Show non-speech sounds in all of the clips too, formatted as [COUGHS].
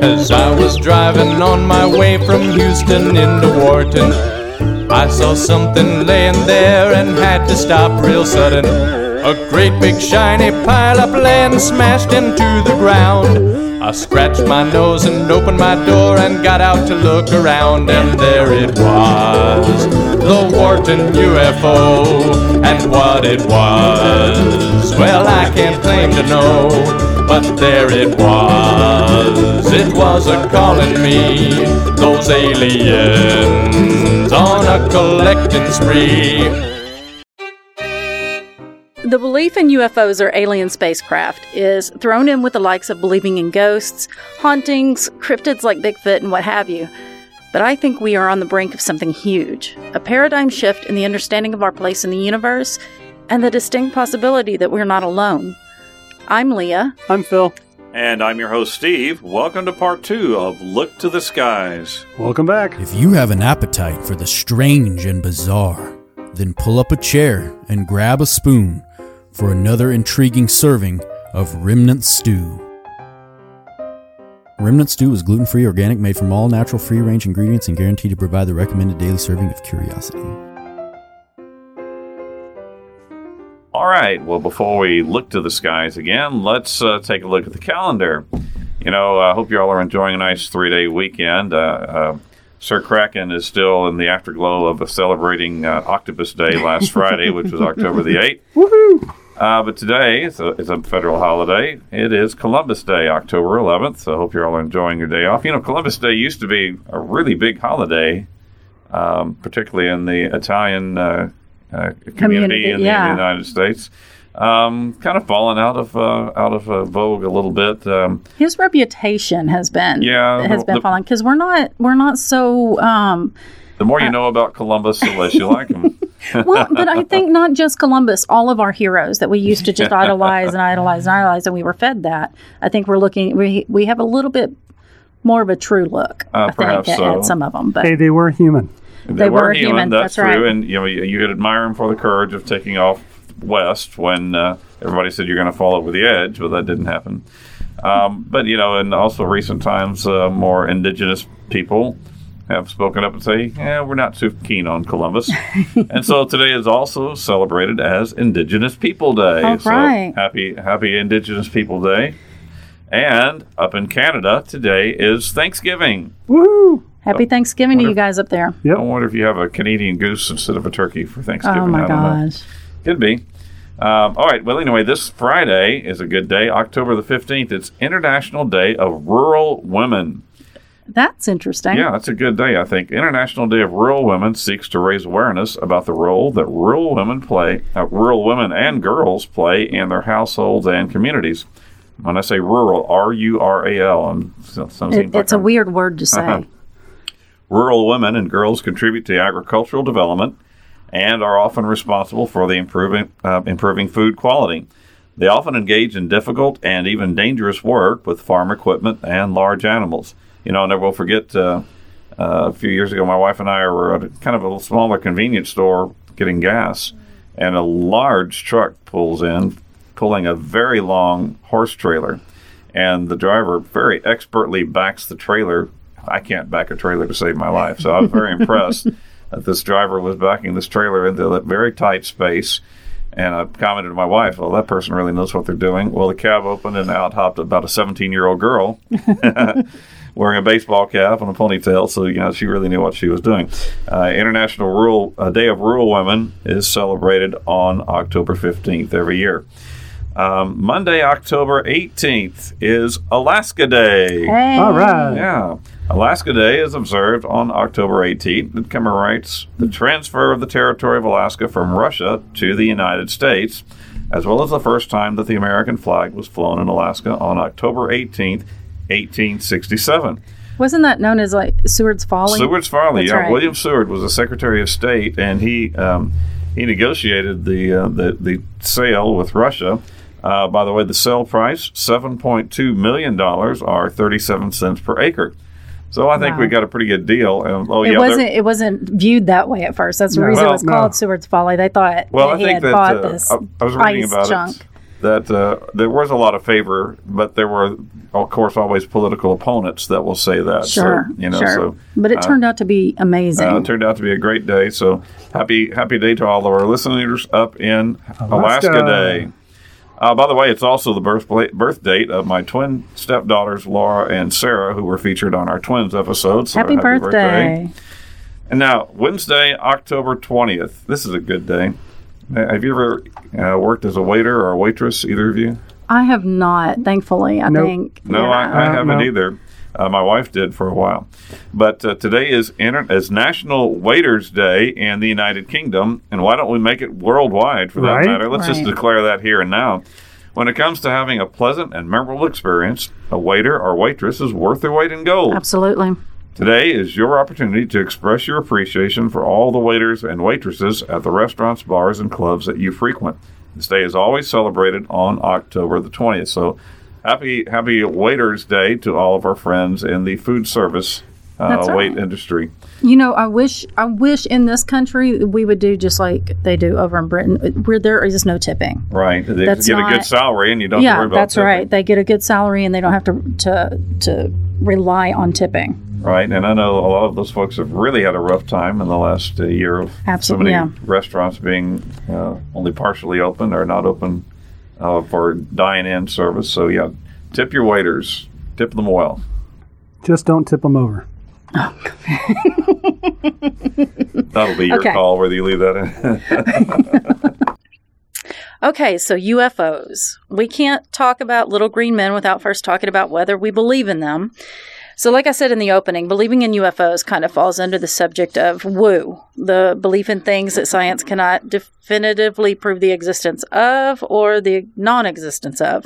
As I was driving on my way from Houston into Wharton, I saw something laying there and had to stop real sudden. A great big shiny pile of land smashed into the ground. I scratched my nose and opened my door and got out to look around, and there it was the Wharton UFO. And what it was, well, I can't claim to know. But there it was, it was a calling me, those aliens on a collecting spree. The belief in UFOs or alien spacecraft is thrown in with the likes of believing in ghosts, hauntings, cryptids like Bigfoot, and what have you. But I think we are on the brink of something huge a paradigm shift in the understanding of our place in the universe and the distinct possibility that we're not alone. I'm Leah. I'm Phil. And I'm your host, Steve. Welcome to part two of Look to the Skies. Welcome back. If you have an appetite for the strange and bizarre, then pull up a chair and grab a spoon for another intriguing serving of Remnant Stew. Remnant Stew is gluten free, organic, made from all natural, free range ingredients, and guaranteed to provide the recommended daily serving of curiosity. All right. Well, before we look to the skies again, let's uh, take a look at the calendar. You know, I hope you all are enjoying a nice three day weekend. Uh, uh, Sir Kraken is still in the afterglow of celebrating uh, Octopus Day last Friday, which was October the 8th. [LAUGHS] Woohoo! Uh, but today is a, is a federal holiday. It is Columbus Day, October 11th. So I hope you're all enjoying your day off. You know, Columbus Day used to be a really big holiday, um, particularly in the Italian uh, uh, community, Community, in, the, in the United States. Um, kind of fallen out of uh, out of uh, vogue a little bit. Um, His reputation has been Yeah, has the- been falling because we're not we're not so um, the more you know about Columbus, the less you like him. [LAUGHS] well, but I think not just Columbus, all of our heroes that we used to just idolize and idolize and idolize, and we were fed that. I think we're looking, we, we have a little bit more of a true look, Uh, I think, perhaps at, so. at some of them. But Hey, they were human. They, were were human. human, That's, that's true. right. And you know, you, you could admire them for the courage of taking off west when uh, everybody said you're going to fall over the edge, but that didn't happen. Um, but you know, in also recent times, uh, more indigenous people have spoken up and say, "Yeah, we're not too keen on Columbus," [LAUGHS] and so today is also celebrated as Indigenous People Day. All so right. happy Happy Indigenous People Day. And up in Canada today is Thanksgiving. Woohoo! happy Thanksgiving to you guys up there. Yep. I wonder if you have a Canadian goose instead of a turkey for Thanksgiving. Oh my don't know. Could be. Um, all right. Well, anyway, this Friday is a good day, October the 15th. It's International Day of Rural Women. That's interesting. Yeah, that's a good day, I think. International Day of Rural Women seeks to raise awareness about the role that rural women play, uh, rural women and girls play in their households and communities. When I say rural, R U R A L, and so- some It, seems like it's a I'm- weird word to say. Uh-huh. [LAUGHS] Rural women and girls contribute to agricultural development and are often responsible for the improving, uh, improving food quality. They often engage in difficult and even dangerous work with farm equipment and large animals. You know, I never will forget uh, uh, a few years ago, my wife and I were at a, kind of a smaller convenience store getting gas, and a large truck pulls in, pulling a very long horse trailer. And the driver very expertly backs the trailer. I can't back a trailer to save my life, so I was very impressed [LAUGHS] that this driver was backing this trailer into that very tight space. And I commented to my wife, "Well, that person really knows what they're doing." Well, the cab opened and out hopped about a 17-year-old girl [LAUGHS] [LAUGHS] wearing a baseball cap and a ponytail, so you know she really knew what she was doing. Uh, International Rural uh, Day of Rural Women is celebrated on October 15th every year. Um, Monday, October 18th is Alaska Day. Hey. All right. Yeah. Alaska Day is observed on October 18th. It commemorates the transfer of the territory of Alaska from Russia to the United States, as well as the first time that the American flag was flown in Alaska on October 18th, 1867. Wasn't that known as like Seward's Folly? Seward's Folly. That's yeah. right. William Seward was the Secretary of State, and he um, he negotiated the, uh, the the sale with Russia. Uh, by the way, the sale price seven point two million dollars, or thirty seven cents per acre. So I think Wow. we got a pretty good deal. And, oh It yeah, wasn't. It wasn't viewed that way at first. That's the No. reason Well, it was no. called Seward's Folly. They thought Well, that I he think had that bought uh, this I, was reading ice about chunk. it. That uh, there was a lot of favor, but there were, of course, always political opponents that will say that. Sure, so, you know, sure. so but it turned out to be amazing. uh, it turned out to be a great day. So happy happy day to all of our listeners up in Alaska, Alaska. Day. Uh, by the way, it's also the birth birth date of my twin stepdaughters Laura and Sarah, who were featured on our twins episode. So happy, birthday. And now Wednesday, October twentieth. This is a good day. Uh, Have you ever uh, worked as a waiter or a waitress? Either of you? I have not, thankfully. I Nope. think. No, yeah. I, I Uh, haven't no. either. Uh, my wife did for a while. But uh, today is inter- is National Waiters Day in the United Kingdom, and why don't we make it worldwide for that Right. matter? Let's just declare that here and now. When it comes to having a pleasant and memorable experience, a waiter or waitress is worth their weight in gold. Absolutely. Today is your opportunity to express your appreciation for all the waiters and waitresses at the restaurants, bars, and clubs that you frequent. This day is always celebrated on October the 20th. So happy happy Waiters Day to all of our friends in the food service uh, right. wait industry. You know, I wish I wish in this country we would do just like they do over in Britain, where there is no tipping. Right. They That's get a good salary and you don't have to yeah, worry about that's tipping. right. They get a good salary and they don't have to to to rely on tipping. Right. And I know a lot of those folks have really had a rough time in the last uh, year of Absolutely, so many yeah. restaurants being uh, only partially open or not open uh, for dine-in service. So yeah, tip your waiters. Tip them well. Just don't tip them over. Oh, That'll be your Okay. call whether you leave that in. [LAUGHS] Okay, so UFOs. We can't talk about little green men without first talking about whether we believe in them. So, like I said in the opening, believing in UFOs kind of falls under the subject of woo, the belief in things that science cannot definitively prove the existence of or the non existence of.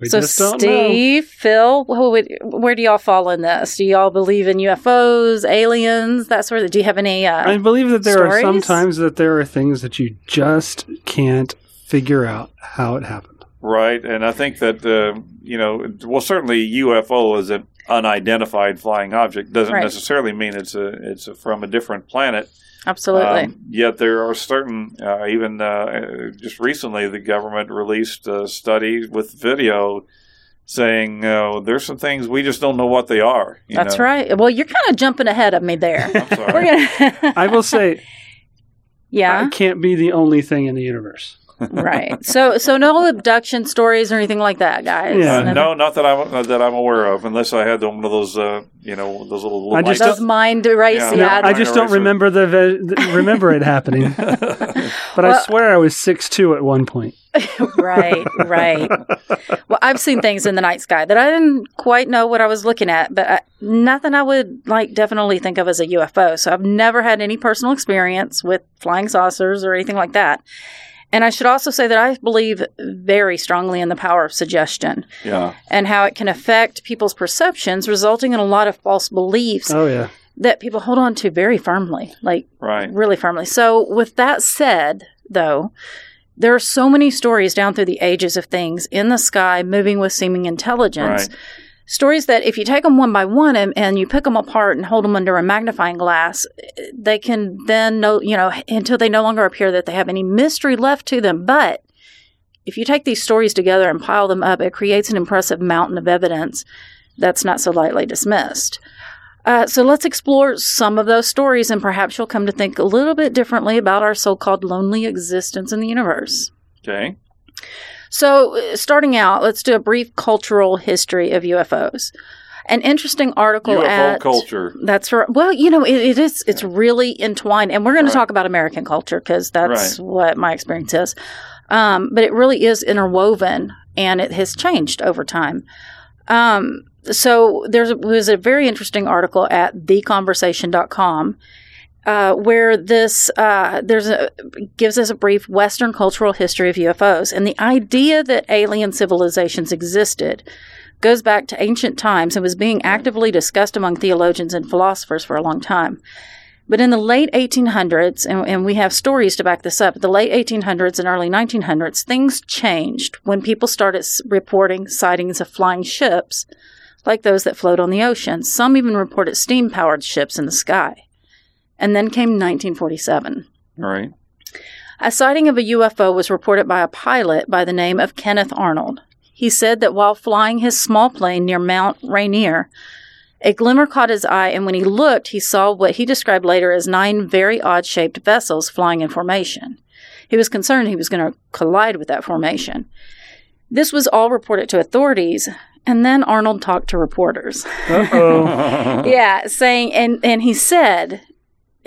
We so, just don't know. Steve, Phil, who would, where do y'all fall in this? Do y'all believe in UFOs, aliens, that sort of? Do you have any? Uh, I believe that there are sometimes that there are things that you just can't figure out how it happened. Right, and I think that uh, you know, well, certainly UFO is an unidentified flying object doesn't Right. necessarily mean it's a it's a, from a different planet. absolutely. Um, yet there are certain, uh, even uh, just recently, the government released a study with video saying uh, there's some things we just don't know what they are. you That's know? right. Well, you're kind of jumping ahead of me there. I'm sorry. We're gonna. I will say, [LAUGHS] yeah. it can't be the only thing in the universe. Right. So so no abduction stories or anything like that, guys. Yeah. Uh, Nothing- no, not that I'm uh, that I'm aware of, unless I had one of those, uh, you know, those little. I just. Those mind erase. Yeah. Yeah. No, I just don't remember the ve- th- remember it happening. [LAUGHS] But I swear I was six two at one point. [LAUGHS] right. Right. Well, I've seen things in the night sky that I didn't quite know what I was looking at, but I, nothing I would like definitely think of as a UFO. So I've never had any personal experience with flying saucers or anything like that. And I should also say that I believe very strongly in the power of suggestion yeah, and how it can affect people's perceptions, resulting in a lot of false beliefs Oh yeah, that people hold on to very firmly, like right. really firmly. So, with that said, though, there are so many stories down through the ages of things in the sky moving with seeming intelligence. Right. Stories that, if you take them one by one and, and you pick them apart and hold them under a magnifying glass, they can then know, you know, until they no longer appear that they have any mystery left to them. But if you take these stories together and pile them up, it creates an impressive mountain of evidence that's not so lightly dismissed. Uh, so let's explore some of those stories, and perhaps you'll come to think a little bit differently about our so called lonely existence in the universe. Okay. So, uh, starting out, let's do a brief cultural history of UFOs. An interesting article UFO at culture. That's right. Well, you know, it, it is. It's really entwined, and we're going Right. to talk about American culture because that's Right. what my experience is. Um, but it really is interwoven, and it has changed over time. Um, so there was a very interesting article at theconversation.com uh, where this uh, there's a gives us a brief Western cultural history of UFOs and the idea that alien civilizations existed goes back to ancient times and was being actively discussed among theologians and philosophers for a long time. But in the late 1800s, and, and we have stories to back this up, the late 1800s and early 1900s, things changed when people started reporting sightings of flying ships like those that float on the ocean. Some even reported steam powered ships in the sky. And then came 1947. Right. A sighting of a UFO was reported by a pilot by the name of Kenneth Arnold. He said that while flying his small plane near Mount Rainier, a glimmer caught his eye, and when he looked, he saw what he described later as nine very odd shaped vessels flying in formation. He was concerned he was going to collide with that formation. This was all reported to authorities, and then Arnold talked to reporters. Uh-oh. [LAUGHS] yeah, saying, and, and he said,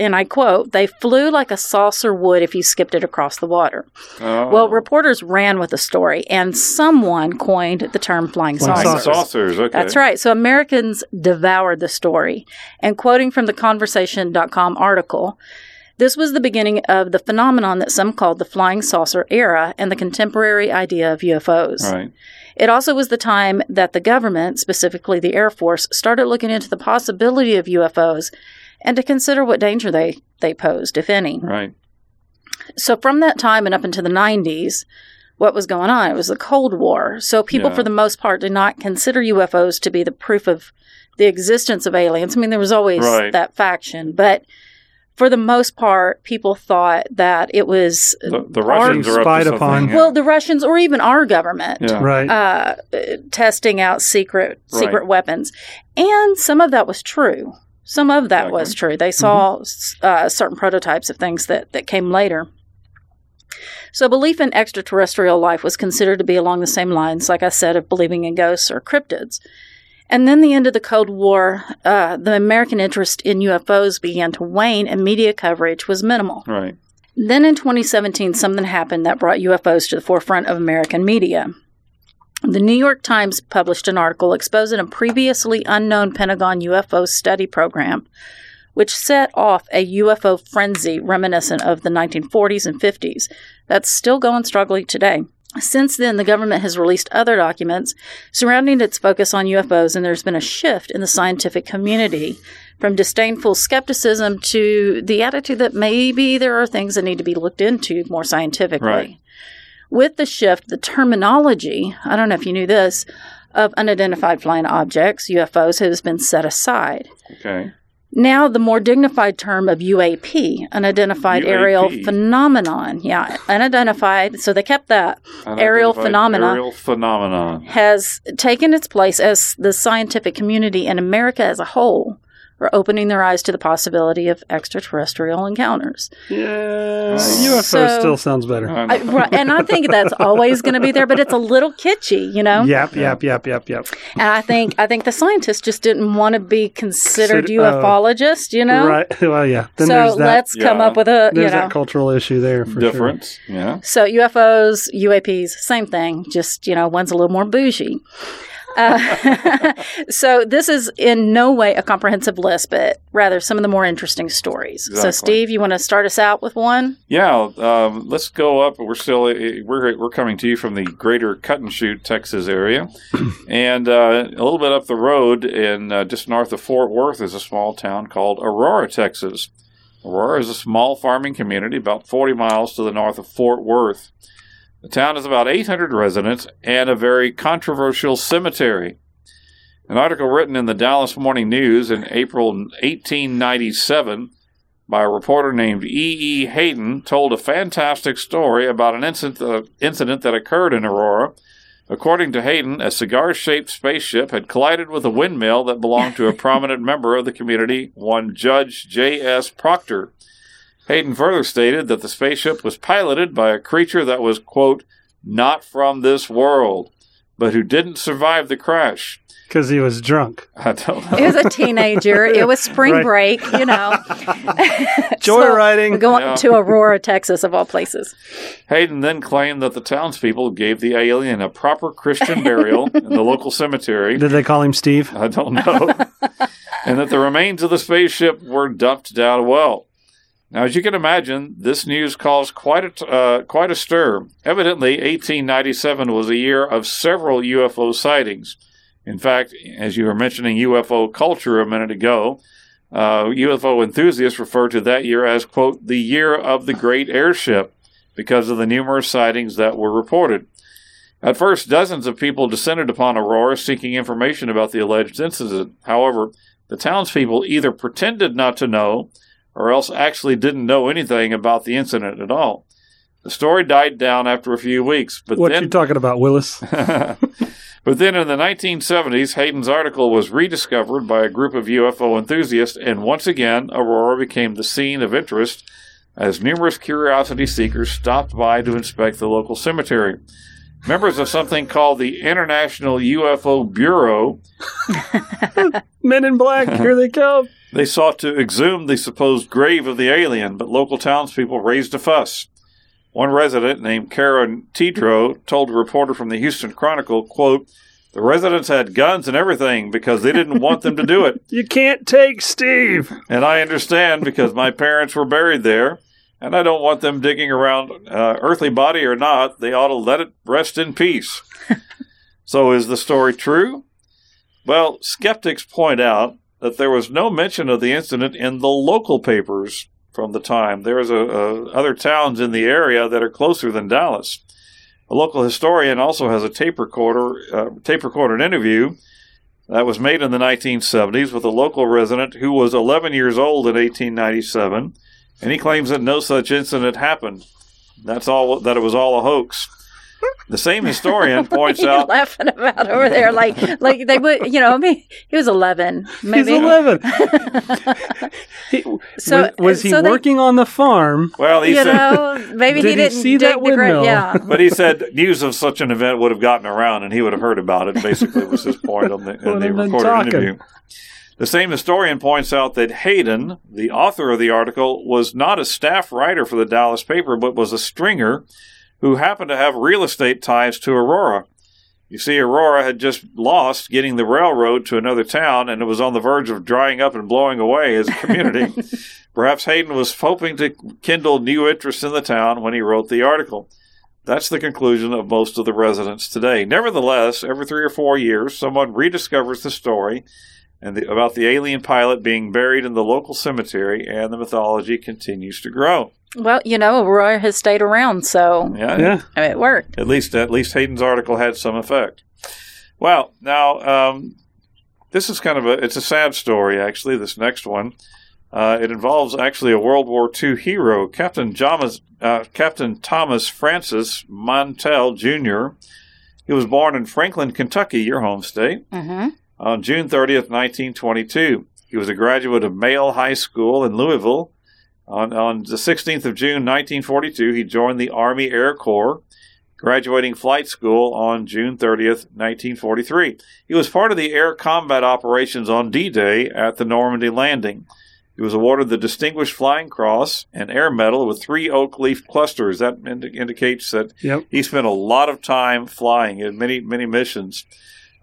and I quote, they flew like a saucer would if you skipped it across the water. Oh. Well, reporters ran with the story, and someone coined the term flying Flying saucer. Flying saucers. Okay. That's right. So Americans devoured the story. And quoting from the conversation.com article, this was the beginning of the phenomenon that some called the flying saucer era and the contemporary idea of UFOs. Right. It also was the time that the government, specifically the Air Force, started looking into the possibility of UFOs and to consider what danger they, they posed, if any. Right. So from that time and up into the 90s, what was going on? It was the Cold War. So people, Yeah. for the most part, did not consider UFOs to be the proof of the existence of aliens. I mean, there was always Right. that faction, but for the most part, people thought that it was The, the Russians are Spied upon. yeah. well, the Russians or even our government yeah. right. uh, testing out secret Right. secret weapons, and some of that was true. Some of that Exactly. was true. They saw s uh, certain prototypes of things that that came later. So, belief in extraterrestrial life was considered to be along the same lines, like I said, of believing in ghosts or cryptids. And then the end of the Cold War, uh, the American interest in UFOs began to wane, and media coverage was minimal. Right. Then in 2017, something happened that brought UFOs to the forefront of American media. The New York Times published an article exposing a previously unknown Pentagon UFO study program, which set off a UFO frenzy reminiscent of the 1940s and 50s that's still going strongly today. Since then, the government has released other documents surrounding its focus on UFOs, and there's been a shift in the scientific community from disdainful skepticism to the attitude that maybe there are things that need to be looked into more scientifically. Right. With the shift, the terminology, I don't know if you knew this, of unidentified flying objects, UFOs, has been set aside. Okay. Now, the more dignified term of UAP, unidentified aerial phenomenon, yeah, unidentified, so they kept that, aerial phenomena Aerial phenomenon. has taken its place as the scientific community in America as a whole are opening their eyes to the possibility of extraterrestrial encounters. yeah. Uh, UFO So- still sounds better. I, right, and I think that's always going to be there, but it's a little kitschy, you know. Yep, yep, yep, yep, yep. And I think I think the scientists just didn't want to be considered Consider- oh. ufologists, you know. Right. [LAUGHS] Well, yeah. Then so there's that. let's come up with a you there's know. that cultural issue there for sure. Difference. Yeah. So UFOs, UAPs, same thing. Just you know, one's a little more bougie. Uh, [LAUGHS] so this is in no way a comprehensive list, but rather some of the more interesting stories. So, Steve, you want to start us out with one? Yeah, um, let's go up. We're still we're we're coming to you from the greater Cut and Shoot, Texas area, [COUGHS] and uh, a little bit up the road, in uh, just north of Fort Worth, is a small town called Aurora, Texas. Aurora is a small farming community about 40 miles to the north of Fort Worth. The town has about 800 residents and a very controversial cemetery. An article written in the Dallas Morning News in April 1897 by a reporter named E. E. Haydon told a fantastic story about an incident, uh, incident that occurred in Aurora. According to Haydon, a cigar shaped spaceship had collided with a windmill that belonged to a [LAUGHS] prominent member of the community, one Judge J.S. Proctor. Haydon further stated that the spaceship was piloted by a creature that was, quote, not from this world, but who didn't survive the crash. Because he was drunk. I don't know. It was a teenager. [LAUGHS] it was spring Right. break, you know. [LAUGHS] [LAUGHS] Joyriding. We're going Yeah. to Aurora, Texas, of all places. Haydon then claimed that the townspeople gave the alien a proper Christian burial in the local cemetery. Did they call him Steve? I don't know. and that the remains of the spaceship were dumped down a well. Now, as you can imagine, this news caused quite a, uh, quite a stir. Evidently, 1897 was a year of several UFO sightings. In fact, as you were mentioning UFO culture a minute ago, uh, UFO enthusiasts refer to that year as, quote, the year of the great airship because of the numerous sightings that were reported. At first, dozens of people descended upon Aurora seeking information about the alleged incident. However, the townspeople either pretended not to know or else actually didn't know anything about the incident at all. The story died down after a few weeks, but What then you talking about, Willis? [LAUGHS] [LAUGHS] but then in the 1970s, Haydon's article was rediscovered by a group of UFO enthusiasts, and once again, Aurora became the scene of interest as numerous curiosity seekers stopped by to inspect the local cemetery. Members of something called the International UFO Bureau [LAUGHS] Men in Black, here they come. They sought to exhume the supposed grave of the alien, but local townspeople raised a fuss. One resident named Karen Tidro told a reporter from the Houston Chronicle, quote, the residents had guns and everything because they didn't want them to do it. [LAUGHS] You can't take Steve. And I understand because my parents were buried there, and I don't want them digging around uh, earthly body or not. They ought to let it rest in peace. [LAUGHS] so is the story true? Well, skeptics point out that there was no mention of the incident in the local papers from the time. There is a, a, other towns in the area that are closer than Dallas. A local historian also has a tape recorder, uh, tape recorded interview that was made in the 1970s with a local resident who was 11 years old in 1897, and he claims that no such incident happened. That's all. That it was all a hoax. The same historian [LAUGHS] points out laughing about over there, like like they would, you know. I mean, he was eleven, maybe. He's 11. [LAUGHS] He- So- was, was he so they- working on the farm? Well, he you said, know, maybe Did he he didn't see dig that the grave. windmill? Yeah, but he said news of such an event would have gotten around, and he would have heard about it. Basically, was his point on the, in the recorded talking. interview. The same historian points out that Haydon, the author of the article, was not a staff writer for the Dallas paper, but was a stringer who happened to have real estate ties to Aurora. You see, Aurora had just lost getting the railroad to another town, and it was on the verge of drying up and blowing away as a community. [LAUGHS] Perhaps Haydon was hoping to kindle new interest in the town when he wrote the article. That's the conclusion of most of the residents today. Nevertheless, every three or four years, someone rediscovers the story and the, about the alien pilot being buried in the local cemetery, and the mythology continues to grow. well, you know, Aurora has stayed around, so Yeah, Yeah. I mean, it worked. at least at least Haydon's article had some effect. Well, now um, this is kind of a it's a sad story actually. This next one, uh, it involves actually a World War II hero, Captain Thomas uh, Captain Thomas Francis Mantell Jr. He was born in Franklin, Kentucky, your home state, hmm on June 30th, 1922. He was a graduate of Male High School in Louisville. On, on the 16th of June, 1942, he joined the Army Air Corps, graduating flight school on June 30th, 1943. He was part of the air combat operations on D Day at the Normandy landing. He was awarded the Distinguished Flying Cross and Air Medal with three oak leaf clusters. That indi- indicates that Yep. he spent a lot of time flying in many, many missions.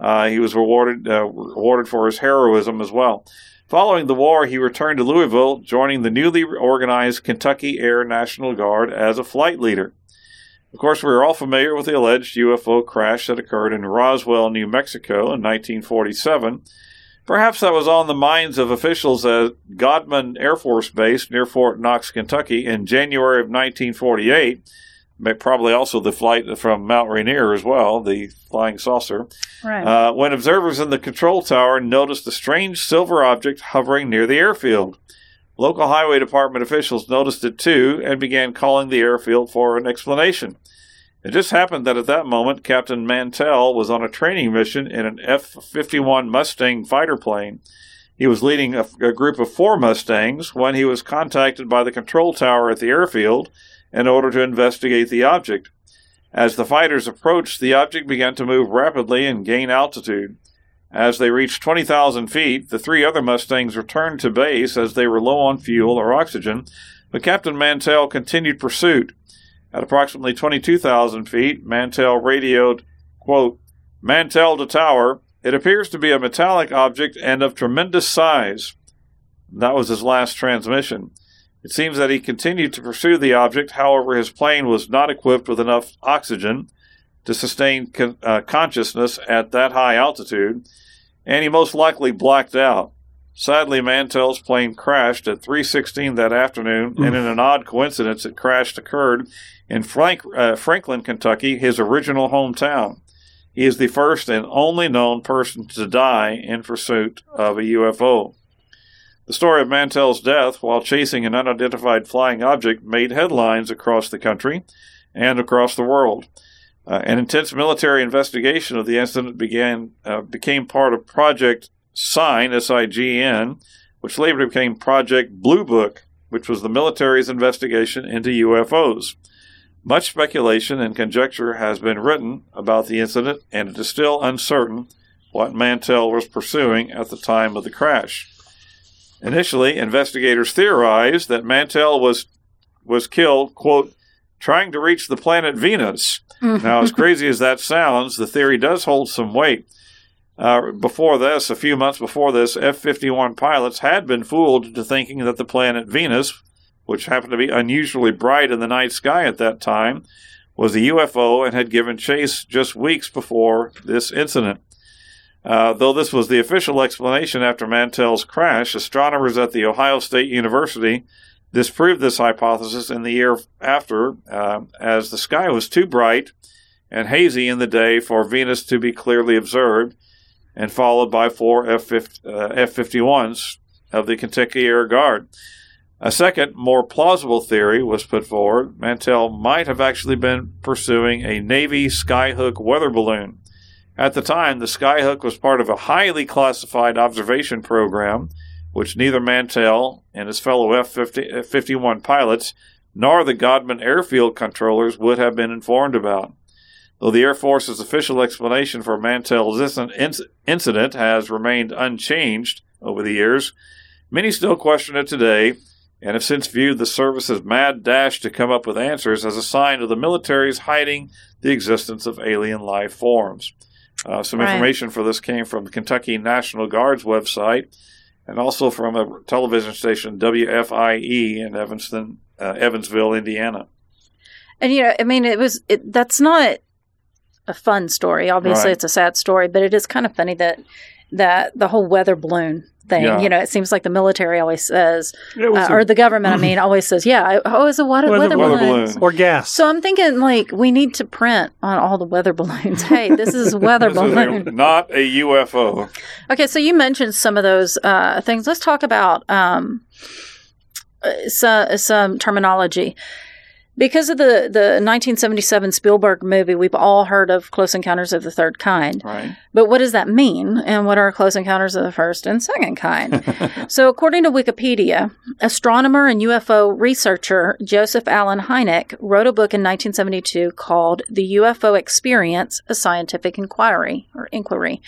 Uh, he was rewarded uh, rewarded for his heroism as well. Following the war, he returned to Louisville, joining the newly organized Kentucky Air National Guard as a flight leader. Of course, we are all familiar with the alleged UFO crash that occurred in Roswell, New Mexico in 1947. Perhaps that was on the minds of officials at Godman Air Force Base near Fort Knox, Kentucky in January of 1948. May- Probably also the flight from Mount Rainier as well, the flying saucer. Right. Uh, when observers in the control tower noticed a strange silver object hovering near the airfield. Local highway department officials noticed it too and began calling the airfield for an explanation. It just happened that at that moment, Captain Mantell was on a training mission in an F 51 Mustang fighter plane. He was leading a, a group of four Mustangs when he was contacted by the control tower at the airfield in order to investigate the object. As the fighters approached, the object began to move rapidly and gain altitude. As they reached 20,000 feet, the three other Mustangs returned to base as they were low on fuel or oxygen, but Captain Mantell continued pursuit. At approximately 22,000 feet, Mantell radioed, quote, Mantell to tower, it appears to be a metallic object and of tremendous size. That was his last transmission. It seems that he continued to pursue the object, however, his plane was not equipped with enough oxygen to sustain con- uh, consciousness at that high altitude, and he most likely blacked out. Sadly, Mantell's plane crashed at 3:16 that afternoon, and in an odd coincidence, it crashed occurred in Frank, uh, Franklin, Kentucky, his original hometown. He is the first and only known person to die in pursuit of a UFO. The story of Mantell's death while chasing an unidentified flying object made headlines across the country and across the world. Uh, an intense military investigation of the incident began uh, became part of Project Sign S-I-G-N, which later became Project Blue Book, which was the military's investigation into UFOs. Much speculation and conjecture has been written about the incident, and it is still uncertain what Mantell was pursuing at the time of the crash. Initially, investigators theorized that Mantell was was killed, quote, trying to reach the planet Venus. now, as [LAUGHS] crazy as that sounds, the theory does hold some weight. Uh, before this, a few months before this, F 51 pilots had been fooled into thinking that the planet Venus, which happened to be unusually bright in the night sky at that time, was a UFO and had given chase just weeks before this incident. Uh, though this was the official explanation after Mantell's crash, astronomers at The Ohio State University disproved this hypothesis in the year after, uh, as the sky was too bright and hazy in the day for Venus to be clearly observed, and followed by four F 51s uh, of the Kentucky Air Guard. A second, more plausible theory was put forward. Mantell might have actually been pursuing a Navy skyhook weather balloon. At the time, the skyhook was part of a highly classified observation program, which neither Mantell and his fellow F 51 pilots nor the Godman airfield controllers would have been informed about. Though the Air Force's official explanation for Mantell's incident has remained unchanged over the years, many still question it today and have since viewed the service's mad dash to come up with answers as a sign of the military's hiding the existence of alien life forms. Uh, some right. information for this came from the Kentucky National Guard's website and also from a television station, WFIE, in Evanston, uh, Evansville, Indiana. And, you know, I mean, it was, it, that's not a fun story. Obviously, right. it's a sad story, but it is kind of funny that that the whole weather balloon thing. Yeah. You know, it seems like the military always says, uh, a, or the government, I mean, [CLEARS THROAT] always says, yeah, oh, it's a water, weather, weather, weather balloon. Or gas. So I'm thinking, like, we need to print on all the weather [LAUGHS] balloons. Hey, this is weather [LAUGHS] this balloon. Is a, not a UFO. Okay, so you mentioned some of those uh, things. Let's talk about um, uh, some, some terminology because of the, the 1977 Spielberg movie, we've all heard of Close Encounters of the Third Kind. Right. But what does that mean? And what are Close Encounters of the First and Second Kind? [LAUGHS] so, according to Wikipedia, astronomer and UFO researcher Joseph Allen Hynek wrote a book in 1972 called The UFO Experience A Scientific Inquiry or Inquiry.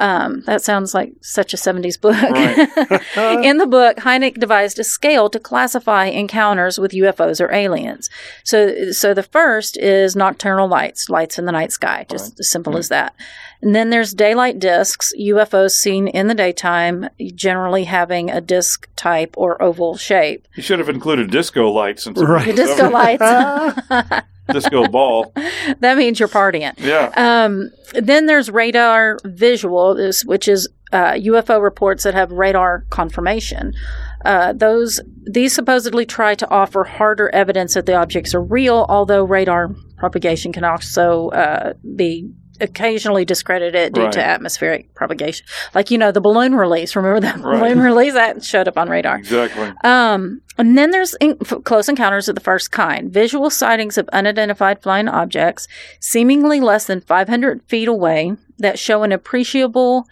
Um, that sounds like such a 70s book. Right. [LAUGHS] [LAUGHS] in the book, Hynek devised a scale to classify encounters with UFOs or aliens. So, so the first is nocturnal lights, lights in the night sky, just right. as simple mm-hmm. as that. And then there's daylight discs, UFOs seen in the daytime, generally having a disc type or oval shape. You should have included disco lights. Right. Disco lights. [LAUGHS] disco ball. [LAUGHS] that means you're partying. Yeah. Um, then there's radar visual, which is uh, UFO reports that have radar confirmation. Uh, those these supposedly try to offer harder evidence that the objects are real, although radar propagation can also uh, be occasionally discredited due right. to atmospheric propagation. Like, you know, the balloon release. Remember that [LAUGHS] right. balloon release? That showed up on radar. Exactly. Um, and then there's in- close encounters of the first kind visual sightings of unidentified flying objects, seemingly less than 500 feet away, that show an appreciable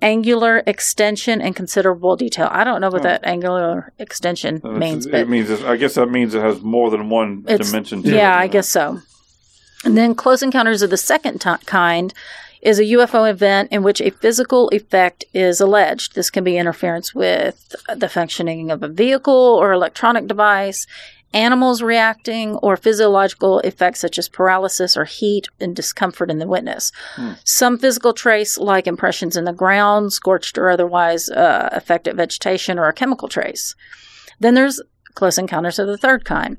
angular extension and considerable detail. I don't know what oh. that angular extension means, but it means I guess that means it has more than one dimension. yeah, it, Yeah, I guess so. And then Close Encounters of the Second t- Kind is a UFO event in which a physical effect is alleged. This can be interference with the functioning of a vehicle or electronic device, animals reacting, or physiological effects such as paralysis or heat and discomfort in the witness. Hmm. Some physical trace, like impressions in the ground, scorched or otherwise uh, affected vegetation, or a chemical trace. Then there's close encounters of the third kind.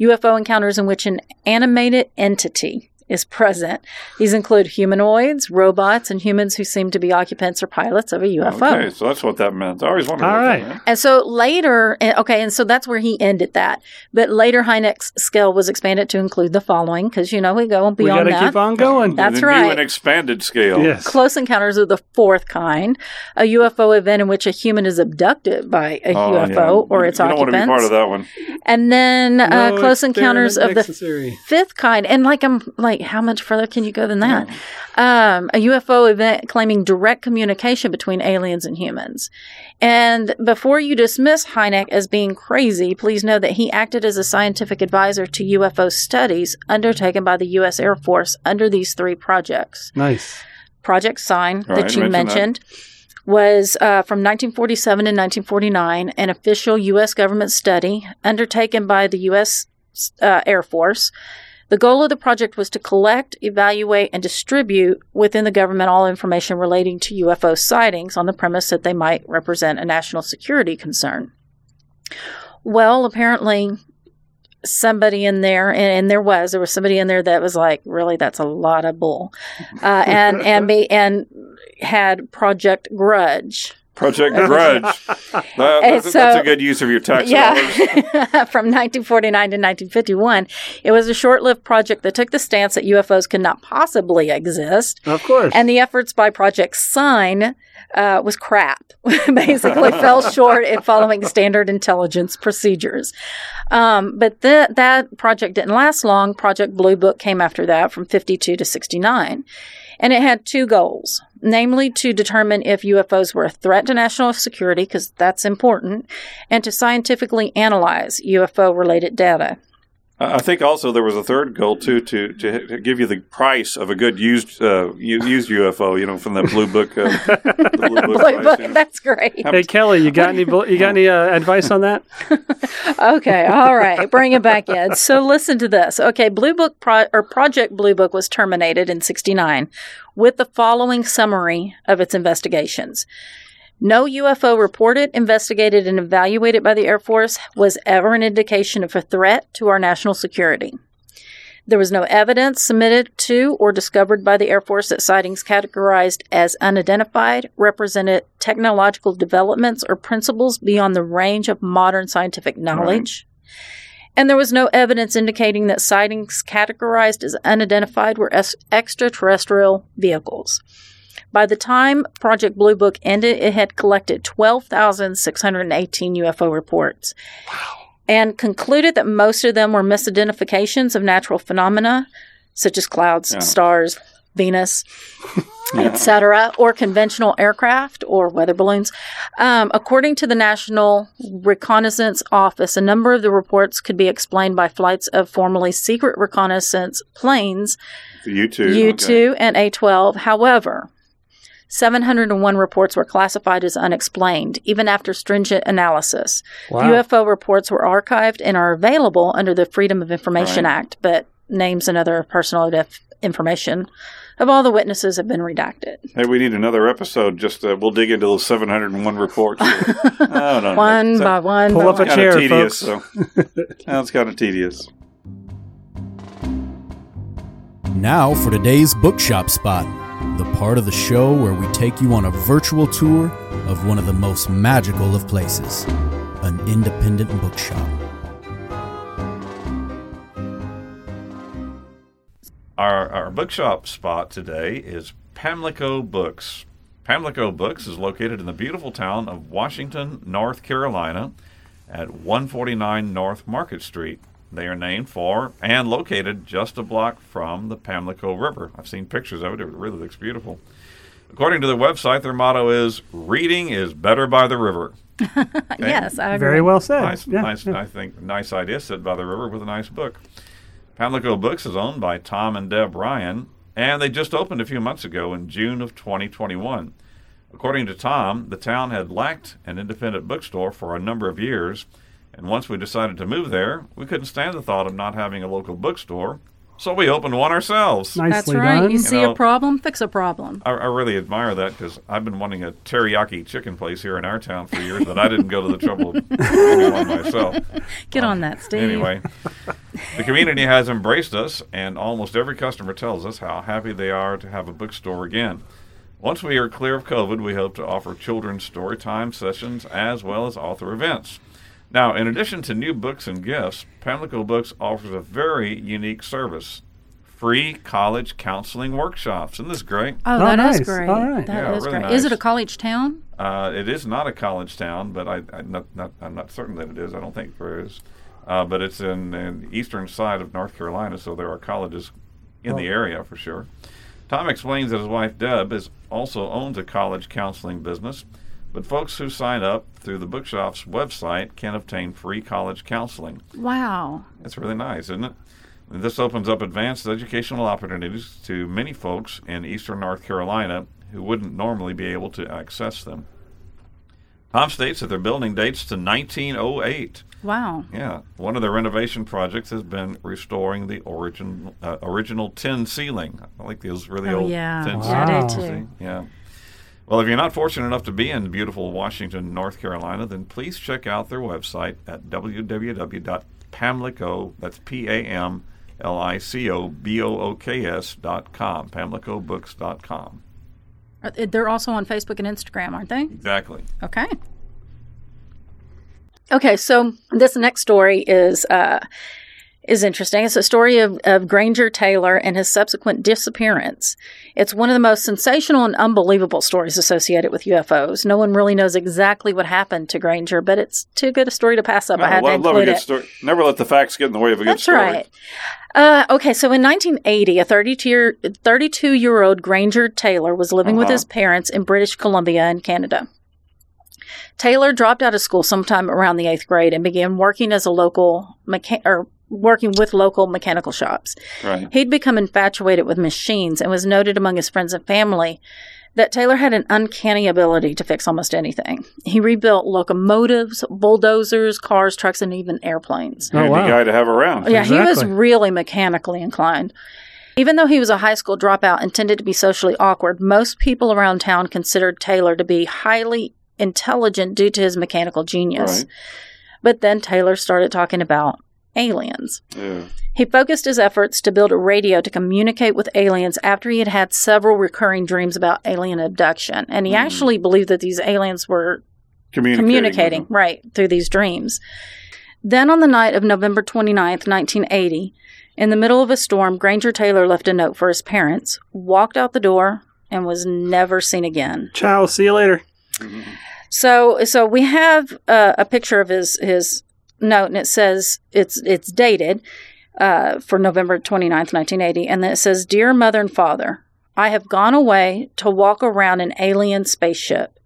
UFO encounters in which an animated entity is present. These include humanoids, robots, and humans who seem to be occupants or pilots of a UFO. Okay, so that's what that meant. I always wondered. All what right. that. And so later, okay, and so that's where he ended that. But later, Hynek's scale was expanded to include the following, because you know we go on beyond that. we got to that. keep on going. That's the New right. and expanded scale. yes. Close encounters of the fourth kind, a UFO event in which a human is abducted by a Oh, UFO yeah. or You- its you don't want to be part of that one. And then uh, No close encounters of the necessary. fifth kind. And like I'm like, how much further can you go than that? Um, a UFO event claiming direct communication between aliens and humans. And before you dismiss Hynek as being crazy, please know that he acted as a scientific advisor to UFO studies undertaken by the U.S. Air Force under these three projects. Nice. Project Sign Right, that you mention that. mentioned was uh, from 1947 to 1949, an official U.S. government study undertaken by the U.S. Uh, Air Force. The goal of the project was to collect, evaluate, and distribute within the government all information relating to UFO sightings on the premise that they might represent a national security concern. Well, apparently, somebody in there, and, and there was, there was somebody in there that was like, really, that's a lot of bull, uh, and and be, and had Project Grudge. Project [LAUGHS] Grudge. That- that's, so- that's a good use of your tax dollars. Yeah, [LAUGHS] from 1949 to 1951. It was a short lived project that took the stance that UFOs could not possibly exist. Of course. And the efforts by Project Sign uh, was crap. [LAUGHS] Basically, fell short in following standard intelligence procedures. Um, but th- that project didn't last long. Project Blue Book came after that from 52 to 69. And it had two goals, namely to determine if UFOs were a threat to national security, because that's important, and to scientifically analyze UFO related data. I I think also there was a third goal too to to give you the price of a good used uh, used UFO. You know, from the blue book. Uh, [LAUGHS] the blue book Blue Book, that's great. hey Kelly, you got any you got [LAUGHS] any uh, advice on that? [LAUGHS] Okay, all right, bring it back in. So listen to this. Okay, Blue Book Pro- or Project Blue Book was terminated in 69 with the following summary of its investigations. No UFO reported, investigated, and evaluated by the Air Force was ever an indication of a threat to our national security. There was no evidence submitted to or discovered by the Air Force that sightings categorized as unidentified represented technological developments or principles beyond the range of modern scientific knowledge. And there was no evidence indicating that sightings categorized as unidentified were es- extraterrestrial vehicles. By the time Project Blue Book ended, it had collected 12,618 UFO reports. And concluded that most of them were misidentifications of natural phenomena, such as clouds, Yeah. stars, Venus, [LAUGHS] etc., or conventional aircraft or weather balloons. Um, according to the National Reconnaissance Office, a number of the reports could be explained by flights of formerly secret reconnaissance planes, U two. U 2 and A 12. However, 701 reports were classified as unexplained, even after stringent analysis. Wow. UFO reports were archived and are available under the Freedom of Information Right. Act, but names and other personal def- information of all the witnesses have been redacted. Hey, we need another episode. Just uh, we'll dig into those 701 reports. [LAUGHS] oh, no, One no. by one. Pull by up a one. Kind chair, of tedious. folks. So. That's kind of tedious. Now for today's bookshop spot, the part of the show where we take you on a virtual tour of one of the most magical of places an independent bookshop. Our, our bookshop spot today is Pamlico Books. Pamlico Books is located in the beautiful town of Washington, North Carolina, at 149 North Market Street. They are named for and located just a block from the Pamlico River. I've seen pictures of it, it really looks beautiful. According to their website, their motto is Reading is better by the river. [LAUGHS] Yes, I agree. Very well said. Nice, Yeah, nice. yeah. I think nice idea. Sit by the river with a nice book. Pamlico Books is owned by Tom and Deb Ryan, and they just opened a few months ago in June of 2021. According to Tom, the town had lacked an independent bookstore for a number of years, and once we decided to move there, we couldn't stand the thought of not having a local bookstore, so we opened one ourselves. Nicely That's right. done. You see know- a problem, fix a problem. I, I really admire that because I've been wanting a teriyaki chicken place here in our town for years, but I didn't go to the trouble of getting one myself. [LAUGHS] Get on that, Steve. Anyway, The community has embraced us, and almost every customer tells us how happy they are to have a bookstore again. Once we are clear of COVID, we hope to offer children's story time sessions as well as author events. Now, in addition to new books and gifts, Pamlico Books offers a very unique service free college counseling workshops. Isn't this great? Oh, Oh, that is nice. great. All right. That Yeah, is really great. Is it a college town? Uh, it is not a college town, but I, I not, not, I'm not certain that it is. I don't think there is. Uh, but it's in, in the eastern side of North Carolina, so there are colleges in the area for sure. Tom explains that his wife Deb is also owns a college counseling business, but folks who sign up through the bookshop's website can obtain free college counseling. Wow. That's really nice, isn't it? And this opens up advanced educational opportunities to many folks in eastern North Carolina who wouldn't normally be able to access them. Tom states that their building dates to 1908. Wow. Yeah, one of their renovation projects has been restoring the origin, uh, original tin ceiling. I like those really Oh, old yeah. tin do ceilings. Yeah. Well, if you're not fortunate enough to be in beautiful Washington, North Carolina, then please check out their website at www.pamlico, that's P-A-M-L-I-C-O-B-O-O-K-S dot com, pamlicobooks.com. Are- They're also on Facebook and Instagram, aren't they? Exactly. Okay. Okay, so this next story is uh, is interesting. It's a story of, of Granger Taylor and his subsequent disappearance. It's one of the most sensational and unbelievable stories associated with UFOs. No one really knows exactly what happened to Granger, but it's too good a story to pass up. I had to love, love a include good it. story. Never let the facts get in the way of a good That's story. right. Uh, okay, so in 1980, a 32 year, 32 year old Granger Taylor was living with Uh-huh. his parents in British Columbia in Canada. Taylor dropped out of school sometime around the eighth grade and began working as a local mecha- or working with local mechanical shops. Right. He'd become infatuated with machines and was noted among his friends and family that Taylor had an uncanny ability to fix almost anything. He rebuilt locomotives, bulldozers, cars, trucks, and even airplanes. Oh, Handy wow. guy to have around. Yeah, he was really mechanically inclined. Even though he was a high school dropout and tended to be socially awkward, most people around town considered Taylor to be highly intelligent due to his mechanical genius. Right. But then Taylor started talking about aliens. Yeah. He focused his efforts to build a radio to communicate with aliens after he had had several recurring dreams about alien abduction. And he Mhm. actually believed that these aliens were Communicating. communicating, right, through these dreams. Then on the night of November 29th, 1980, in the middle of a storm, Granger Taylor left a note for his parents, walked out the door, and was never seen again. Ciao. See you later. So, so we have uh, a picture of his his note, and it says it's it's dated uh, for November 29th, 1980, and then it says, "Dear Mother and Father, I have gone away to walk around an alien spaceship,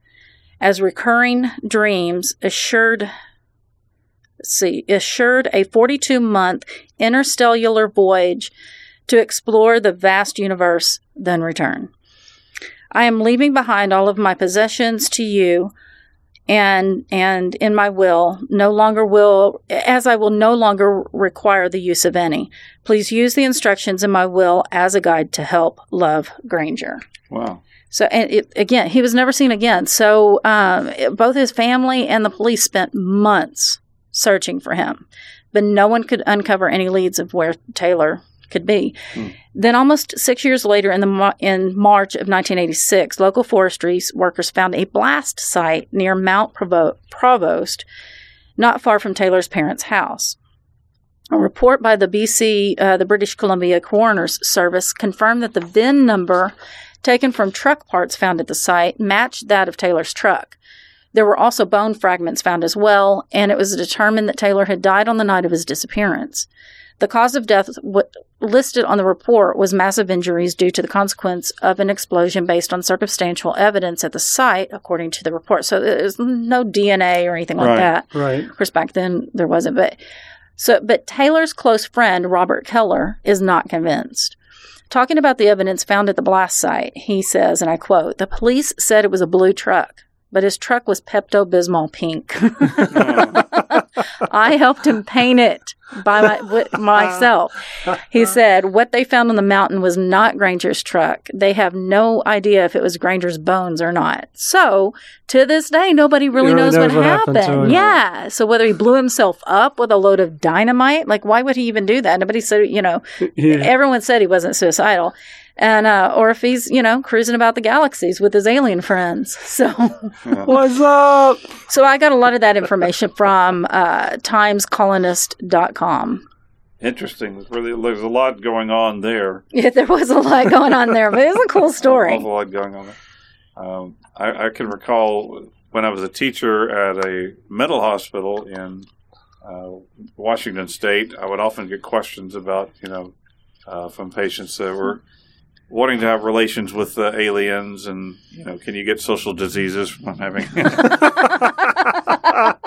as recurring dreams assured." See, assured a 42 month interstellar voyage to explore the vast universe, then return. I am leaving behind all of my possessions to you and and in my will no longer will as I will no longer require the use of any. Please use the instructions in my will as a guide to help love Granger. Wow. So and it, again, he was never seen again. So um, it- both his family and the police spent months searching for him, but no one could uncover any leads of where Taylor could be. Then, almost six years later, in the in March of 1986, local forestry workers found a blast site near Mount Provo- Provost, not far from Taylor's parents' house. A report by the BC, uh, the British Columbia Coroner's Service, confirmed that the VIN number taken from truck parts found at the site matched that of Taylor's truck. There were also bone fragments found as well, and it was determined that Taylor had died on the night of his disappearance. The cause of death w- listed on the report was massive injuries due to the consequence of an explosion based on circumstantial evidence at the site, according to the report. So there's no DNA or anything like Right. that. Right. Of course, back then there wasn't, but so but Taylor's close friend Robert Keller is not convinced. Talking about the evidence found at the blast site, he says, and I quote: "The police said it was a blue truck, but his truck was Pepto Bismol pink." [LAUGHS] [LAUGHS] [LAUGHS] I helped him paint it by my, [LAUGHS] myself. He said what they found on the mountain was not Granger's truck. They have no idea if it was Granger's bones or not. So to this day, nobody really Nobody knows, knows what, what happened happened. Yeah. So whether he blew himself up with a load of dynamite, like why would he even do that? Nobody said, you know, Yeah. everyone said he wasn't suicidal. And uh, or if he's you know cruising about the galaxies with his alien friends. [LAUGHS] So What's up? so I got a lot of that information from uh, timescolonist.com. Interesting. There's really there's a lot going on there. [LAUGHS] Yeah, there was a lot going on there, but it was a cool [LAUGHS] story. a lot going on there. Um, I, I can recall when I was a teacher at a mental hospital in uh, Washington State. I would often get questions about you know uh, from patients that were wanting to have relations with uh, aliens, and you know, can you get social diseases from having? [LAUGHS]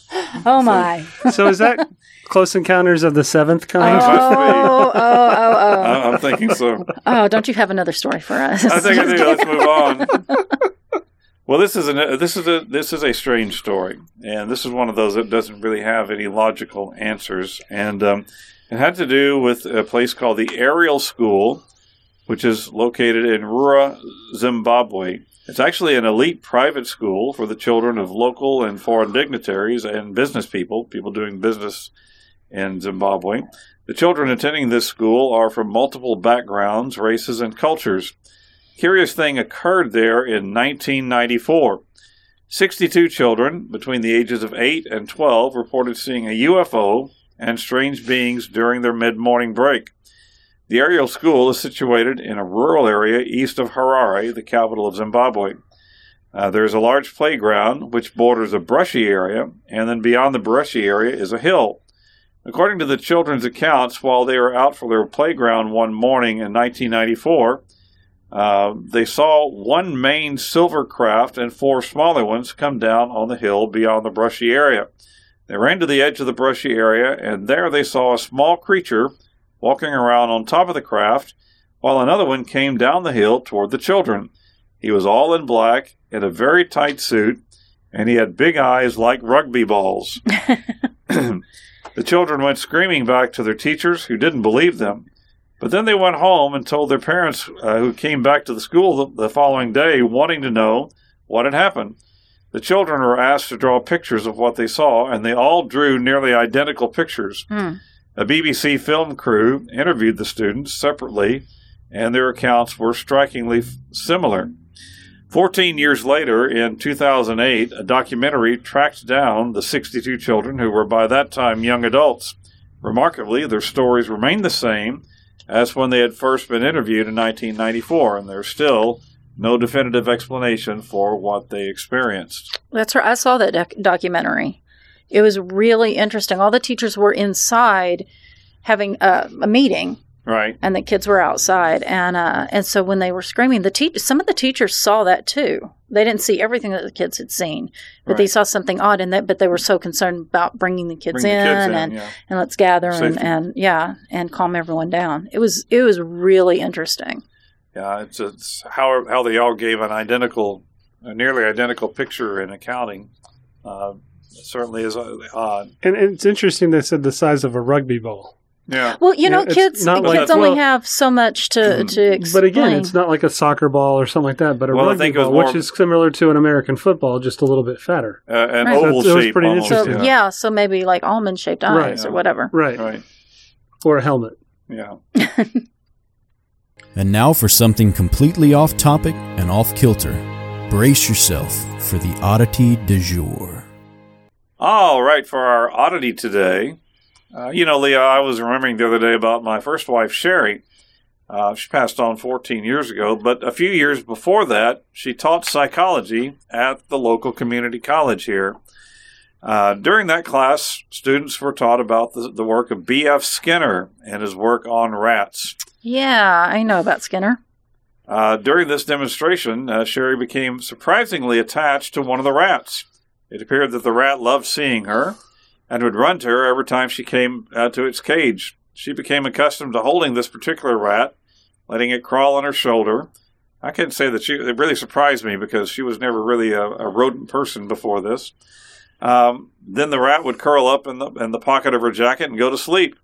[LAUGHS] Oh my! So is that Close Encounters of the Seventh Oh, kind? must be. oh, oh, oh, I- I'm thinking so. oh! Don't you have another story for us? I think I do. [LAUGHS] Let's move on. Well, this is a this is a this is a strange story, and this is one of those that doesn't really have any logical answers, and um, it had to do with a place called the Ariel School, which is located in Ruwa, Zimbabwe. It's actually an elite private school for the children of local and foreign dignitaries and business people, people doing business in Zimbabwe. The children attending this school are from multiple backgrounds, races, and cultures. Curious thing occurred there in 1994. 62 children between the ages of 8 and 12 reported seeing a UFO and strange beings during their mid morning break. The Ariel School is situated in a rural area east of Harare, the capital of Zimbabwe. Uh, there is a large playground which borders a brushy area, and then beyond the brushy area is a hill. According to the children's accounts, while they were out for their playground one morning in 1994, uh, they saw one main silver craft and four smaller ones come down on the hill beyond the brushy area. They ran to the edge of the brushy area, and there they saw a small creature walking around on top of the craft, while another one came down the hill toward the children. He was all in black, in a very tight suit, and he had big eyes like rugby balls. [LAUGHS] [CLEARS THROAT] the children went screaming back to their teachers, who didn't believe them. But then they went home and told their parents, uh, who came back to the school the, the following day, wanting to know what had happened. The children were asked to draw pictures of what they saw, and they all drew nearly identical pictures. Hmm. A BBC film crew interviewed the students separately, and their accounts were strikingly similar. Fourteen years later, in 2008, a documentary tracked down the 62 children who were by that time young adults. Remarkably, their stories remain the same as when they had first been interviewed in 1994, and there's still no definitive explanation for what they experienced. That's right. I saw that doc- documentary. It was really interesting. All the teachers were inside having a, a meeting, Right. and the kids were outside. And uh, and so when they were screaming, the te- some of the teachers saw that too. They didn't see everything that the kids had seen, but they saw something odd in that. But they were so concerned about bringing the kids, Bring in, the kids in, and yeah. and let's gather and, Safety. and yeah and calm everyone down. It was it was really interesting. Yeah, it's, it's how how they all gave an identical, a nearly identical picture in accounting. Uh, certainly is uh, odd. And it's interesting they said the size of a rugby ball. Yeah, Well, you Yeah, know, it's kids not like- kids only well- have so much to to explain. But again, it's not like a soccer ball or something like that, but a Well, I rugby think ball, more- which is similar to an American football, just a little bit fatter. uh, an Right. oval So it was shape. pretty almost, so yeah. so maybe like almond shaped eyes Right. or whatever. Right. Right. Or a helmet. Yeah. [LAUGHS] And now for something completely off topic and off kilter. Brace yourself for the oddity du jour. All right, for our oddity today, uh, you know, Leah, I was remembering the other day about my first wife, Sherry. Uh, she passed on 14 years ago, but a few years before that, she taught psychology at the local community college here. Uh, during that class, students were taught about the, the work of B.F. Skinner and his work on rats. Yeah, I know about Skinner. Uh, during this demonstration, uh, Sherry became surprisingly attached to one of the rats. It appeared that the rat loved seeing her and would run to her every time she came uh, to its cage. She became accustomed to holding this particular rat, letting it crawl on her shoulder. I can't say that she it really surprised me because she was never really a, a rodent person before this. Um, then the rat would curl up in the in the pocket of her jacket and go to sleep.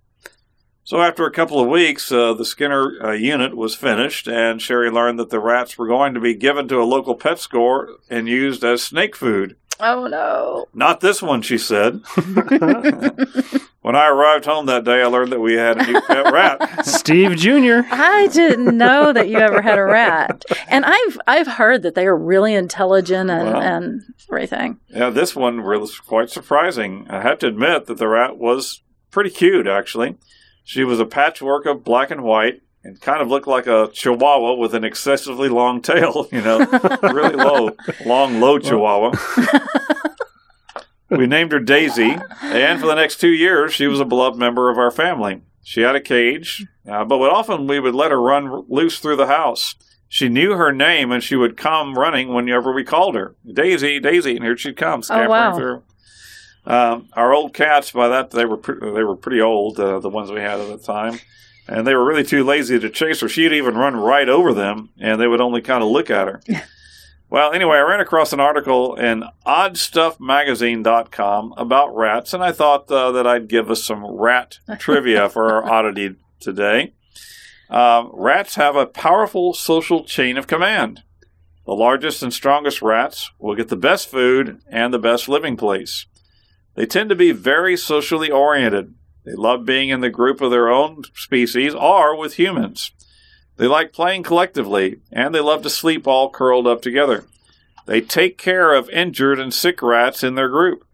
So after a couple of weeks, uh, the Skinner uh, unit was finished, and Sherry learned that the rats were going to be given to a local pet store and used as snake food. Oh no. Not this one, she said. [LAUGHS] when I arrived home that day, I learned that we had a new pet rat. Steve Jr. I didn't know that you ever had a rat. And I've I've heard that they are really intelligent and, Well. and everything. Yeah, this one was quite surprising. I have to admit that the rat was pretty cute, actually. She was a patchwork of black and white and kind of looked like a chihuahua with an excessively long tail, [LAUGHS] you know, really low, long, low chihuahua. [LAUGHS] we named her Daisy, and for the next two years, she was a beloved member of our family. She had a cage, uh, but would often we would let her run loose through the house. She knew her name, and she would come running whenever we called her. Daisy, Daisy, and here she'd come scampering wow. through. Um, our old cats, by that they were pre- they were pretty old, uh, the ones we had at the time, and they were really too lazy to chase her. She'd even run right over them, and they would only kind of look at her. [LAUGHS] well, anyway, I ran across an article in OddStuffMagazine.com about rats, and I thought uh, that I'd give us some rat [LAUGHS] trivia for our oddity today. Um, rats have a powerful social chain of command. The largest and strongest rats will get the best food and the best living place. They tend to be very socially oriented. They love being in the group of their own species or with humans. They like playing collectively, and they love to sleep all curled up together. They take care of injured and sick rats in their group.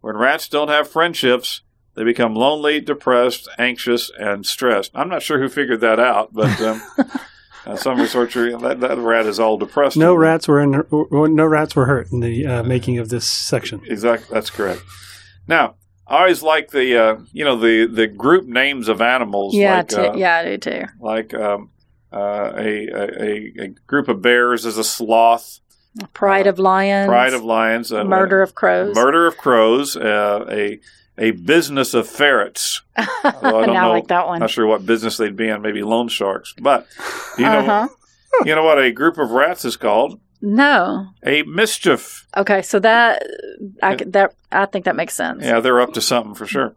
When rats don't have friendships, they become lonely, depressed, anxious, and stressed. I'm not sure who figured that out, but um, [LAUGHS] uh, some researcher that, that rat is all depressed. No rats were in. No rats were hurt in the uh, making of this section. Exactly, that's correct. Now, I always like the uh, you know the the group names of animals. Yeah, like, uh, yeah, I do too. like um, uh, a, a a group of bears is a sloth. Pride of lions. Pride of lions. Uh, murder of crows. Murder of crows. Uh, a a business of ferrets. [LAUGHS] I don't now I know. like that one. Not sure what business they'd be in. Maybe loan sharks. But you know, Uh-huh. you know what a group of rats is called? No. A mischief. Okay, so that I could- that I think that makes sense. Yeah, they're up to something for sure.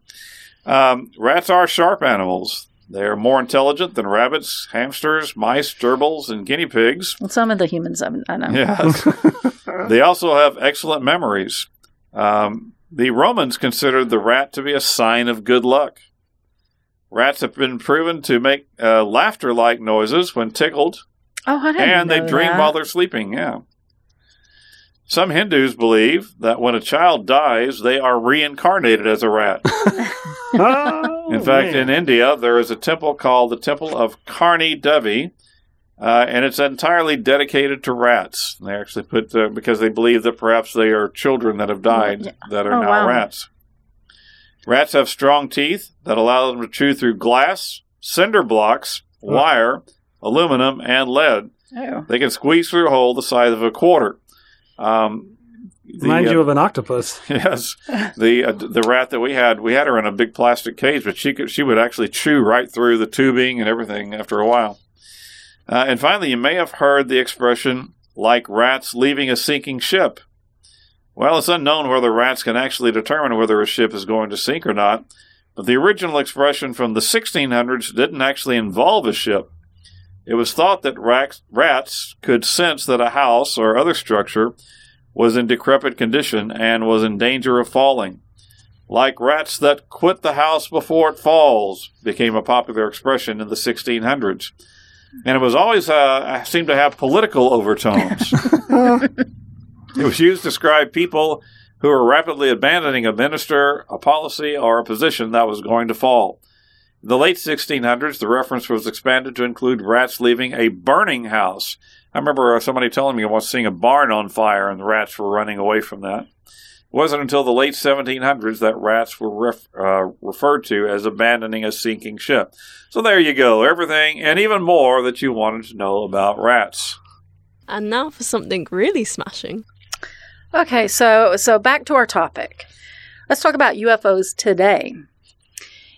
Um, rats are sharp animals. They're more intelligent than rabbits, hamsters, mice, gerbils, and guinea pigs. Well, some of the humans I I know. Yes. [LAUGHS] they also have excellent memories. Um, the Romans considered the rat to be a sign of good luck. Rats have been proven to make uh, laughter like noises when tickled, Oh, I didn't and they know dream that. while they're sleeping. Yeah. Some Hindus believe that when a child dies, they are reincarnated as a rat. [LAUGHS] Oh, In fact, man. in India, there is a temple called the Temple of Karni Devi, uh, and it's entirely dedicated to rats. They actually put uh, because they believe that perhaps they are children that have died Yeah. that are Oh, now wow. rats. Rats have strong teeth that allow them to chew through glass, cinder blocks, wire, aluminum, and lead. Oh. They can squeeze through a hole the size of a quarter. Um, the, Remind uh, you of an octopus. [LAUGHS] Yes, the uh, the rat that we had, we had her in a big plastic cage, but she could she would actually chew right through the tubing and everything after a while. Uh, and finally, you may have heard the expression "like rats leaving a sinking ship." Well, it's unknown whether rats can actually determine whether a ship is going to sink or not. But the original expression from the 1600s didn't actually involve a ship. It was thought that rats, could sense that a house or other structure was in decrepit condition and was in danger of falling. Like rats that quit the house before it falls became a popular expression in the 1600s. And it was always uh, seemed to have political overtones. [LAUGHS] it was used to describe people who were rapidly abandoning a minister, a policy, or a position that was going to fall. In the late 1600s, the reference was expanded to include rats leaving a burning house. I remember somebody telling me once seeing a barn on fire and the rats were running away from that. It wasn't until the late 1700s that rats were ref, uh, referred to as abandoning a sinking ship. So there you go, everything and even more that you wanted to know about rats. And now for something really smashing. Okay, so so back to our topic. Let's talk about UFOs today.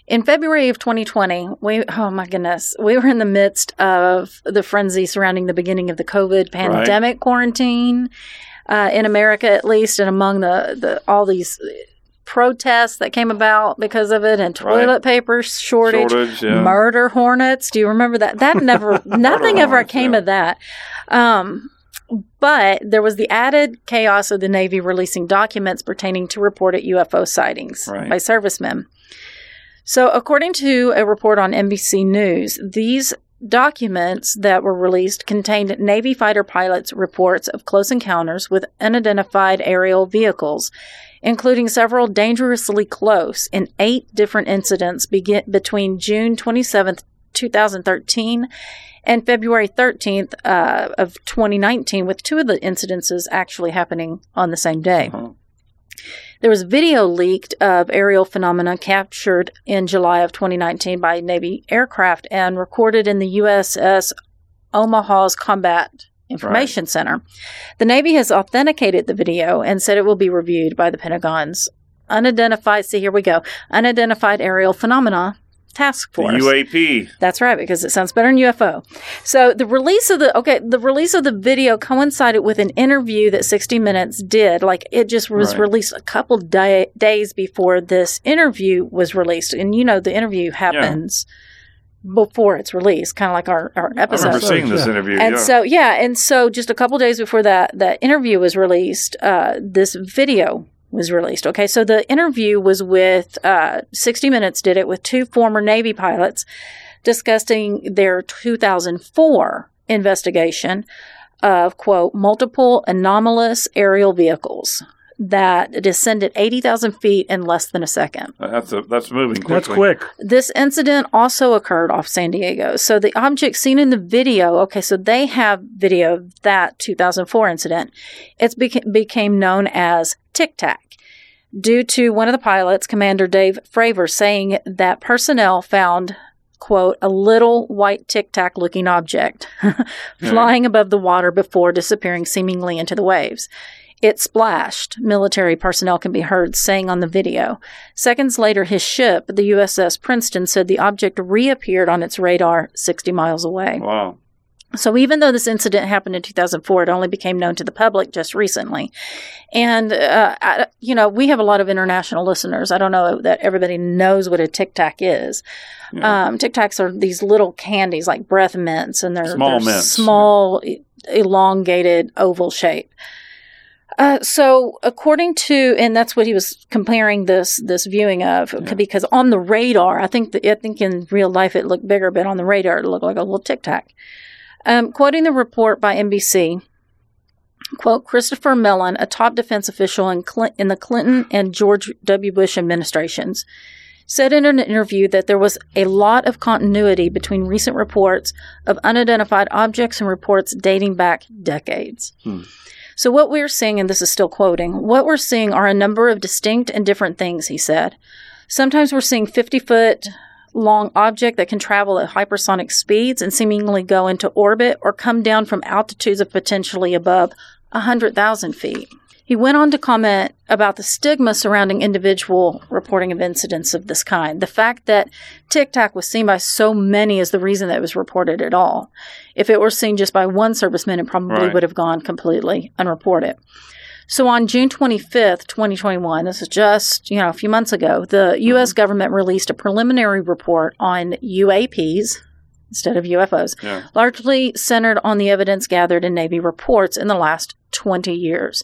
In February of 2020, we oh my goodness, we were in the midst of the frenzy surrounding the beginning of the COVID pandemic quarantine. uh, in America, at least, and among the, the all these protests that came about because of it, and Right. toilet paper shortage, Shortage, yeah. murder hornets. Do you remember that? That never, [LAUGHS] nothing ever hornets, came yeah. of that. Um, but there was the added chaos of the Navy releasing documents pertaining to reported UFO sightings Right. by servicemen. So, according to a report on NBC News, these documents that were released contained Navy fighter pilots' reports of close encounters with unidentified aerial vehicles, including several dangerously close in eight different incidents begin- between June 27th, 2013 and February 13th uh, of 2019, with two of the incidences actually happening on the same day. Uh-huh. There was video leaked of aerial phenomena captured in July of 2019 by Navy aircraft and recorded in the USS Omaha's Combat Information Center. The Navy has authenticated the video and said it will be reviewed by the Pentagon's unidentified, see, here we go, unidentified aerial phenomena task The force. UAP. That's right, because it sounds better than UFO. So the release of the okay, the release of the video coincided with an interview that 60 Minutes did. Like it just was Right. released a couple day, days before this interview was released, and you know the interview happens before it's released, kind of like our our I episode. remember seeing this Yeah. interview. And yeah. so, yeah, and so just a couple days before that that interview was released, uh, this video was released. Okay, so the interview was with uh, 60 Minutes did it with two former Navy pilots discussing their 2004 investigation of quote multiple anomalous aerial vehicles that descended 80,000 feet in less than a second. Uh, that's a, that's moving quickly. That's quick. This incident also occurred off San Diego. So the object seen in the video, okay, so they have video of that 2004 incident. It's beca- became known as Tic Tac due to one of the pilots, Commander Dave Fravor, saying that personnel found quote a little white tic tac looking object [LAUGHS] flying above the water before disappearing seemingly into the waves. It splashed, military personnel can be heard saying on the video. Seconds later, his ship, the USS Princeton, said the object reappeared on its radar 60 miles away. Wow. So even though this incident happened in 2004, it only became known to the public just recently. And, uh, I, you know, we have a lot of international listeners. I don't know that everybody knows what a Tic Tac is. Yeah. Um, Tic Tacs are these little candies like breath mints, and they're Small they're mints. small, e- elongated oval shape. Uh, so, according to, and that's what he was comparing this this viewing of, because on the radar, I think that I think in real life it looked bigger, but on the radar it looked like a little tic tac. Um, quoting the report by NBC, quote Christopher Mellon, a top defense official in, Clin- in the Clinton and George W. Bush administrations, said in an interview that there was a lot of continuity between recent reports of unidentified objects and reports dating back decades. So, what we're seeing, and this is still quoting, what we're seeing are a number of distinct and different things, he said. Sometimes we're seeing 50 foot long object that can travel at hypersonic speeds and seemingly go into orbit or come down from altitudes of potentially above 100,000 feet. He went on to comment about the stigma surrounding individual reporting of incidents of this kind. The fact that Tic Tac was seen by so many is the reason that it was reported at all. If it were seen just by one serviceman, it probably Right. would have gone completely unreported. So on June 25th, 2021, this is just, you know, a few months ago, the mm-hmm. US government released a preliminary report on UAPs instead of UFOs, Yeah. largely centered on the evidence gathered in Navy reports in the last 20 years.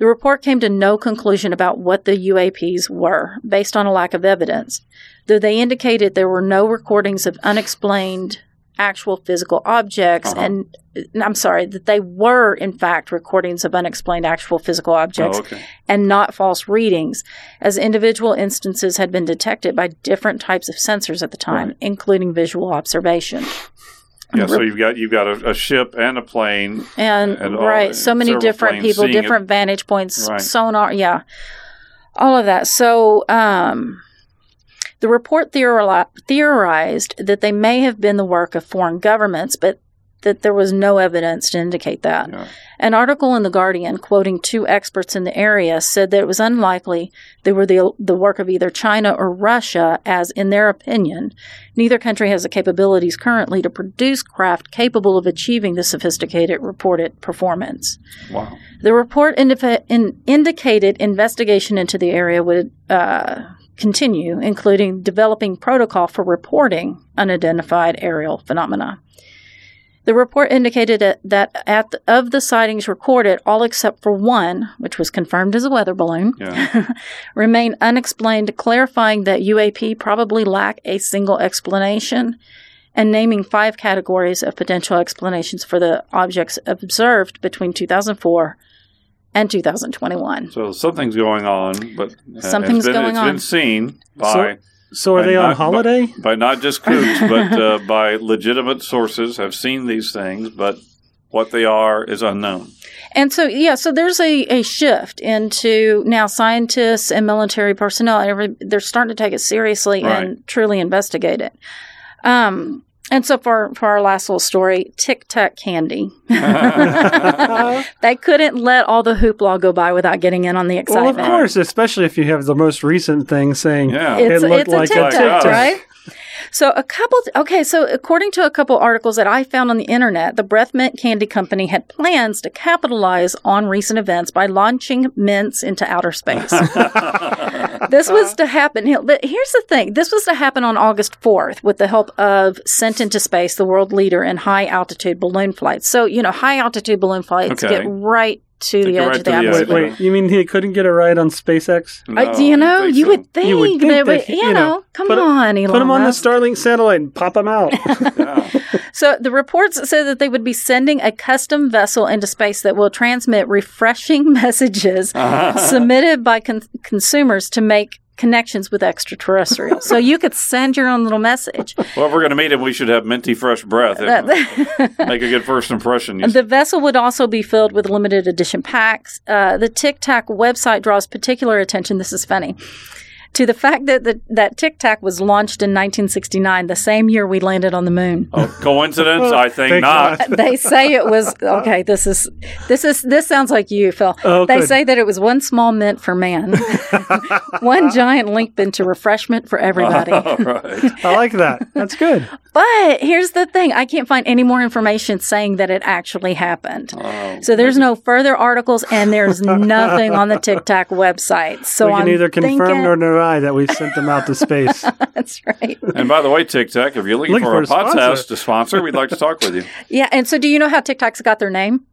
The report came to no conclusion about what the UAPs were, based on a lack of evidence, though they indicated there were no recordings of unexplained actual physical objects Uh-huh. and I'm sorry that they were in fact recordings of unexplained actual physical objects Oh, okay. and not false readings as individual instances had been detected by different types of sensors at the time Right. including visual observation Yeah, so you've got you've got a, a ship and a plane. and, And all- right so many different people seeing it. different vantage points Right. sonar yeah all of that so um the report theorized that they may have been the work of foreign governments but that there was no evidence to indicate that. Yeah. An article in The Guardian, quoting two experts in the area, said that it was unlikely they were the, the work of either China or Russia, as, in their opinion, neither country has the capabilities currently to produce craft capable of achieving the sophisticated reported performance. Wow. The report in, indicated investigation into the area would uh, continue, including developing protocol for reporting unidentified aerial phenomena. The report indicated that- at the, of the sightings recorded, all except for one, which was confirmed as a weather balloon, Yeah. [LAUGHS] remain unexplained, clarifying that UAP probably lack a single explanation and naming five categories of potential explanations for the objects observed between 2004 and 2021. So something's going on, but uh, Something's it's been, going it's on. been seen by So are By they on holiday? by not just kooks, [LAUGHS] but uh, by legitimate sources have seen these things, but what they are is unknown. And so, yeah, so there's a, a shift into now scientists and military personnel. Every, they're starting to take it seriously Right. and truly investigate it. Um, and so for, for our last little story, Tic Tac candy. [LAUGHS] they couldn't let all the hoopla go by without getting in on the excitement. Well, of course, especially if you have the most recent thing saying Yeah. It's, it looked it's like a Tac, Tic Tac. right? So a couple okay, so according to a couple articles that I found on the internet, the Breath Mint Candy Company had plans to capitalize on recent events by launching mints into outer space. [LAUGHS] this was to happen. But here's the thing: this was to happen on August 4th with the help of Sent into Space, the world leader in high altitude balloon flights. So you know, high altitude balloon flights Okay. get right to the edge right of the to the edge. Wait, atmosphere. wait. You mean he couldn't get a ride on SpaceX? I- No, do you know? You so. would think, You would think that, that, you, you know, know, come put on, Elon Put him on the Starlink satellite and pop him out. [LAUGHS] Yeah. So the reports said that they would be sending a custom vessel into space that will transmit refreshing [LAUGHS] messages submitted by con- consumers to make connections with extraterrestrials. so you could send your own little message. [LAUGHS] Well, if we're going to meet him, we should have minty fresh breath. [LAUGHS] Make a good first impression. The vessel would also be filled with limited edition packs. Uh, the Tic Tac website draws particular attention. This is funny. To the fact that the, that Tic Tac was launched in 1969, the same year we landed on the moon. oh, coincidence? I think Thank not. God. [LAUGHS] they say it was okay. This is this is this sounds like you, Phil. Oh, they good. say that it was one small mint for man, [LAUGHS] one giant link into refreshment for everybody. [LAUGHS] All right. I like that. That's good. But here's the thing: I can't find any more information saying that it actually happened. Oh, So there's no further articles, and there's nothing on the Tic Tac website. So we can I'm either confirm thinking, or deny that we sent them out to space. [LAUGHS] that's right. and by the way, TikTok, if you're looking, Looking for, for a a sponsor. podcast to sponsor, we'd like to talk with you. [LAUGHS] Yeah, and so do you know how Tic Tacs got their name?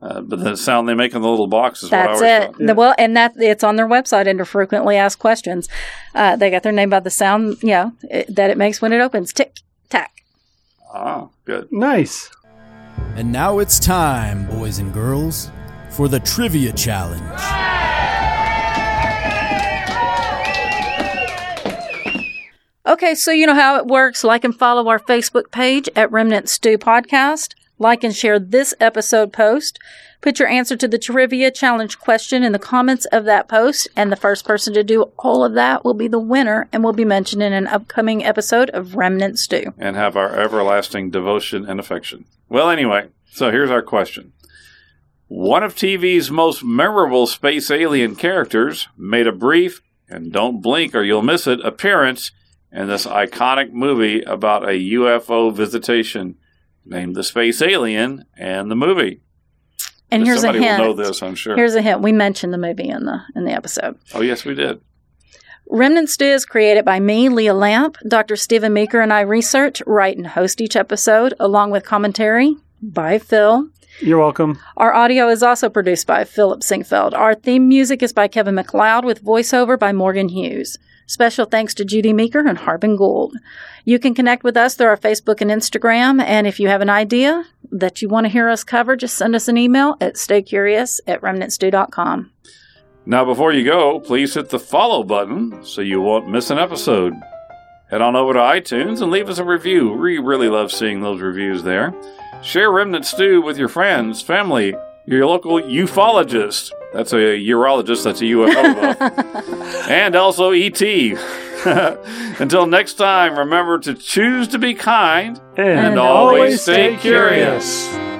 Uh, but the sound they make in the little box is what I That's it. thought. The- well, and that it's on their website under frequently asked questions. Uh, they got their name by the sound, you know, it, that it makes when it opens. Tick tack. Ah, good. nice. And now it's time, boys and girls, for the Trivia Challenge. Okay, so you know how it works. Like and follow our Facebook page at Remnant Stew Podcast. Like and share this episode post. Put your answer to the trivia challenge question in the comments of that post, and the first person to do all of that will be the winner and will be mentioned in an upcoming episode of Remnant Stew. And have our everlasting devotion and affection. Well, anyway, so here's our question. One of TV's most memorable space alien characters made a brief, and don't blink or you'll miss it, appearance in this iconic movie about a UFO visitation named The Space Alien and the movie. And here's a hint. will know this, I'm sure. Here's a hint. We mentioned the movie in the in the episode. oh, yes, we did. Remnant Stew is created by me, Leah Lamp. Dr. Steven Meeker and I research, write, and host each episode, along with commentary by Phil. You're welcome. Our audio is also produced by Philip Sinquefield. Our theme music is by Kevin MacLeod with voiceover by Morgan Hughes. Special thanks to Judy Meeker and Harbin Gould. You can connect with us through our Facebook and Instagram, and if you have an idea that you want to hear us cover, just send us an email at staycurious at remnantstew.com. Now, before you go, please hit the follow button so you won't miss an episode. Head on over to iTunes and leave us a review. We really love seeing those reviews there. Share Remnant Stew with your friends, family, your local ufologist. That's a urologist, that's a UFO [LAUGHS] and also ET. [LAUGHS] Until next time, remember to choose to be kind and, and always, always, stay, curious. curious.